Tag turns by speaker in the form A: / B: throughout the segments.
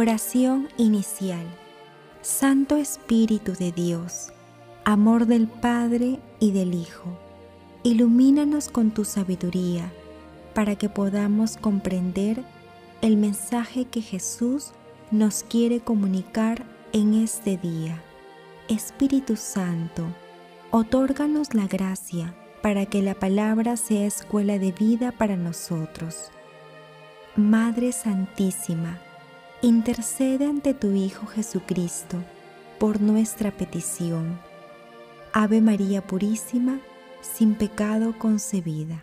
A: Oración inicial. Santo Espíritu de Dios, amor del Padre y del Hijo, ilumínanos con tu sabiduría para que podamos comprender el mensaje que Jesús nos quiere comunicar en este día. Espíritu Santo, otórganos la gracia para que la palabra sea escuela de vida para nosotros. Madre Santísima, intercede ante tu Hijo Jesucristo por nuestra petición. Ave María Purísima, sin pecado concebida.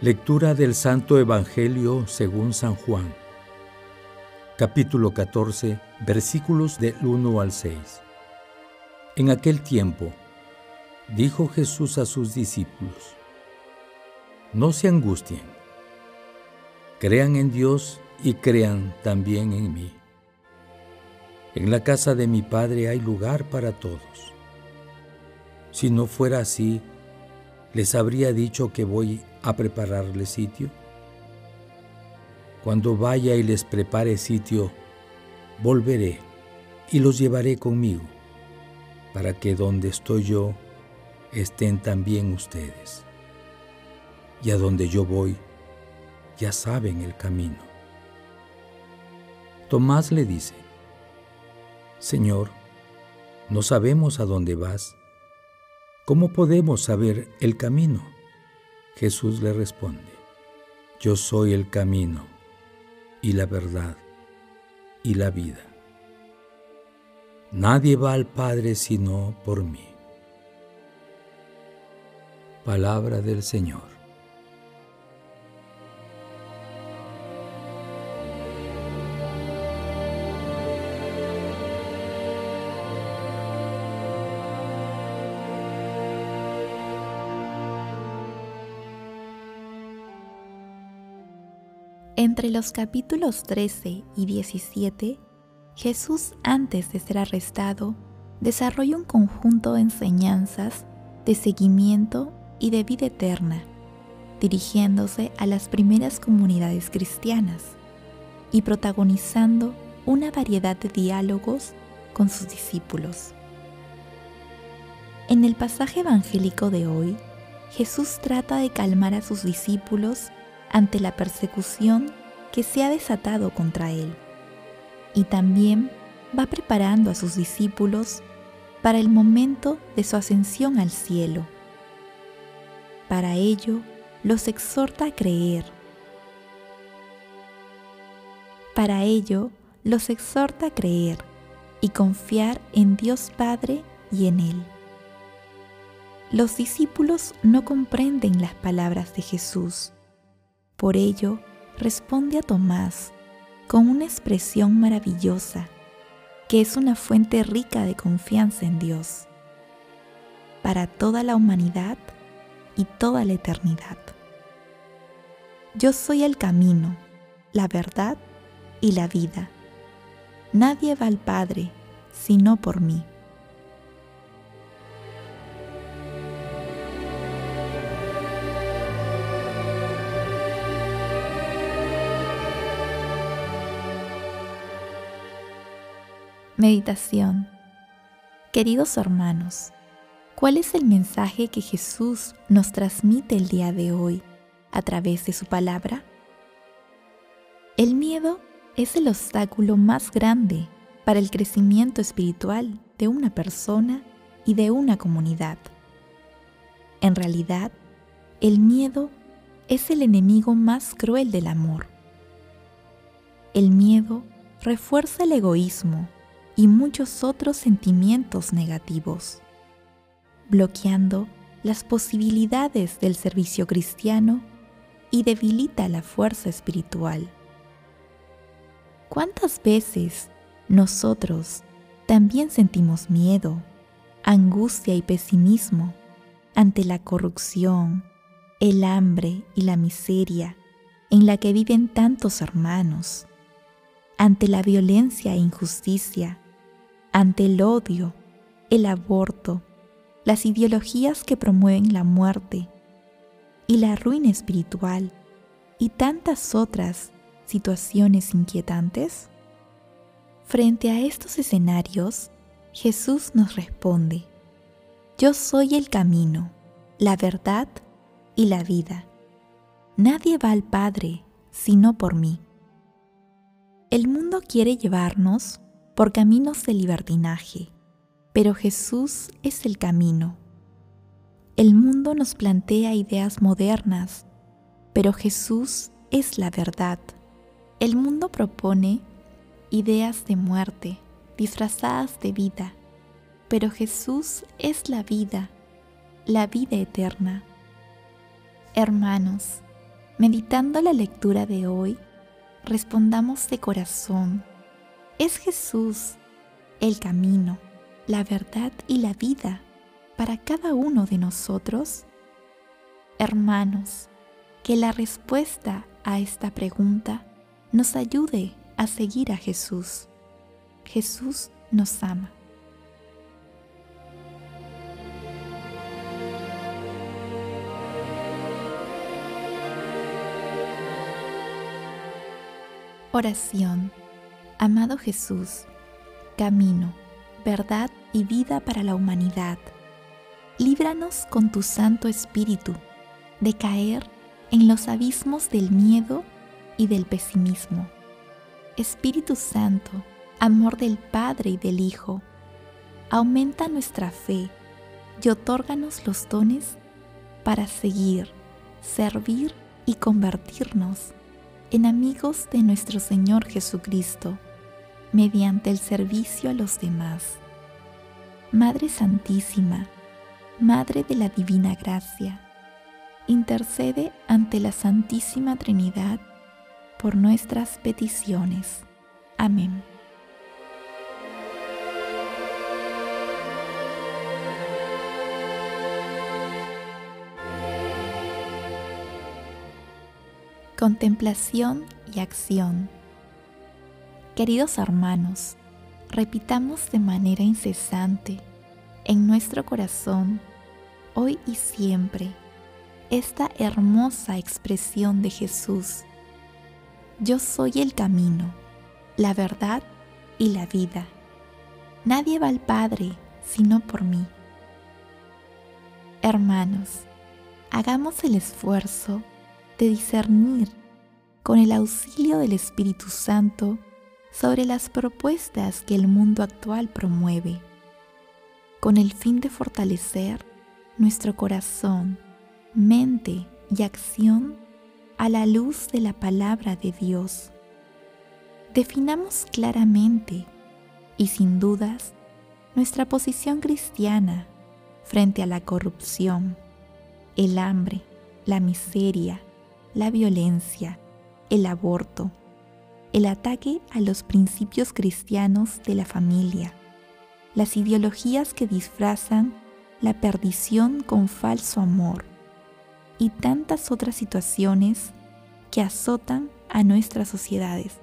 B: Lectura del Santo Evangelio según San Juan, capítulo 14, versículos del 1 al 6. En aquel tiempo, dijo Jesús a sus discípulos, No se angustien, crean en Dios y crean también en mí. En la casa de mi Padre hay lugar para todos. Si no fuera así, les habría dicho que voy a prepararle sitio? Cuando vaya y les prepare sitio, volveré y los llevaré conmigo, para que donde estoy yo estén también ustedes. Y a donde yo voy, ya saben el camino. Tomás le dice, Señor, no sabemos a dónde vas. ¿Cómo podemos saber el camino? Jesús le responde, Yo soy el camino y la verdad y la vida. Nadie va al Padre sino por mí. Palabra del Señor.
C: Entre los capítulos 13 y 17, Jesús antes de ser arrestado desarrolla un conjunto de enseñanzas de seguimiento y de vida eterna, dirigiéndose a las primeras comunidades cristianas y protagonizando una variedad de diálogos con sus discípulos. En el pasaje evangélico de hoy, Jesús trata de calmar a sus discípulos ante la persecución que se ha desatado contra él. Y también va preparando a sus discípulos para el momento de su ascensión al cielo. Para ello, los exhorta a creer. Para ello, los exhorta a creer y confiar en Dios Padre y en Él. Los discípulos no comprenden las palabras de Jesús por ello, responde a Tomás con una expresión maravillosa, que es una fuente rica de confianza en Dios, para toda la humanidad y toda la eternidad. Yo soy el camino, la verdad y la vida. Nadie va al Padre sino por mí. Meditación Queridos hermanos, ¿cuál es el mensaje que Jesús nos transmite el día de hoy a través de su palabra? El miedo es el obstáculo más grande para el crecimiento espiritual de una persona y de una comunidad. En realidad, el miedo es el enemigo más cruel del amor. El miedo refuerza el egoísmo y muchos otros sentimientos negativos, bloqueando las posibilidades del servicio cristiano y debilita la fuerza espiritual. ¿Cuántas veces nosotros también sentimos miedo, angustia y pesimismo ante la corrupción, el hambre y la miseria en la que viven tantos hermanos? ante la violencia e injusticia, ante el odio, el aborto, las ideologías que promueven la muerte y la ruina espiritual y tantas otras situaciones inquietantes? Frente a estos escenarios, Jesús nos responde, Yo soy el camino, la verdad y la vida. Nadie va al Padre sino por mí. El mundo quiere llevarnos por caminos de libertinaje, pero Jesús es el camino. El mundo nos plantea ideas modernas, pero Jesús es la verdad. El mundo propone ideas de muerte disfrazadas de vida, pero Jesús es la vida, la vida eterna. Hermanos, meditando la lectura de hoy, respondamos de corazón, ¿es Jesús el camino, la verdad y la vida para cada uno de nosotros? Hermanos, que la respuesta a esta pregunta nos ayude a seguir a Jesús. Jesús nos ama. Oración. Amado Jesús, camino, verdad y vida para la humanidad. Líbranos con tu Santo Espíritu de caer en los abismos del miedo y del pesimismo. Espíritu Santo, amor del Padre y del Hijo, aumenta nuestra fe y otórganos los dones para seguir, servir y convertirnos en amigos de nuestro Señor Jesucristo mediante el servicio a los demás. Madre Santísima, Madre de la Divina Gracia, intercede ante la Santísima Trinidad por nuestras peticiones. Amén. Contemplación y acción. Queridos hermanos, repitamos de manera incesante en nuestro corazón, hoy y siempre, esta hermosa expresión de Jesús. Yo soy el camino, la verdad y la vida. Nadie va al Padre sino por mí. Hermanos, hagamos el esfuerzo de discernir con el auxilio del Espíritu Santo sobre las propuestas que el mundo actual promueve, con el fin de fortalecer nuestro corazón mente y acción a la luz de la palabra de Dios. Definamos claramente y sin dudas nuestra posición cristiana frente a la corrupción, el hambre, la miseria, la violencia, el aborto, el ataque a los principios cristianos de la familia, las ideologías que disfrazan la perdición con falso amor, y tantas otras situaciones que azotan a nuestras sociedades.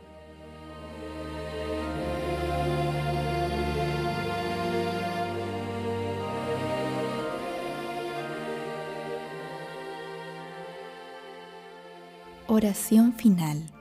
C: Oración final.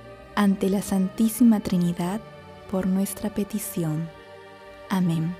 C: ante la Santísima Trinidad por nuestra petición. Amén.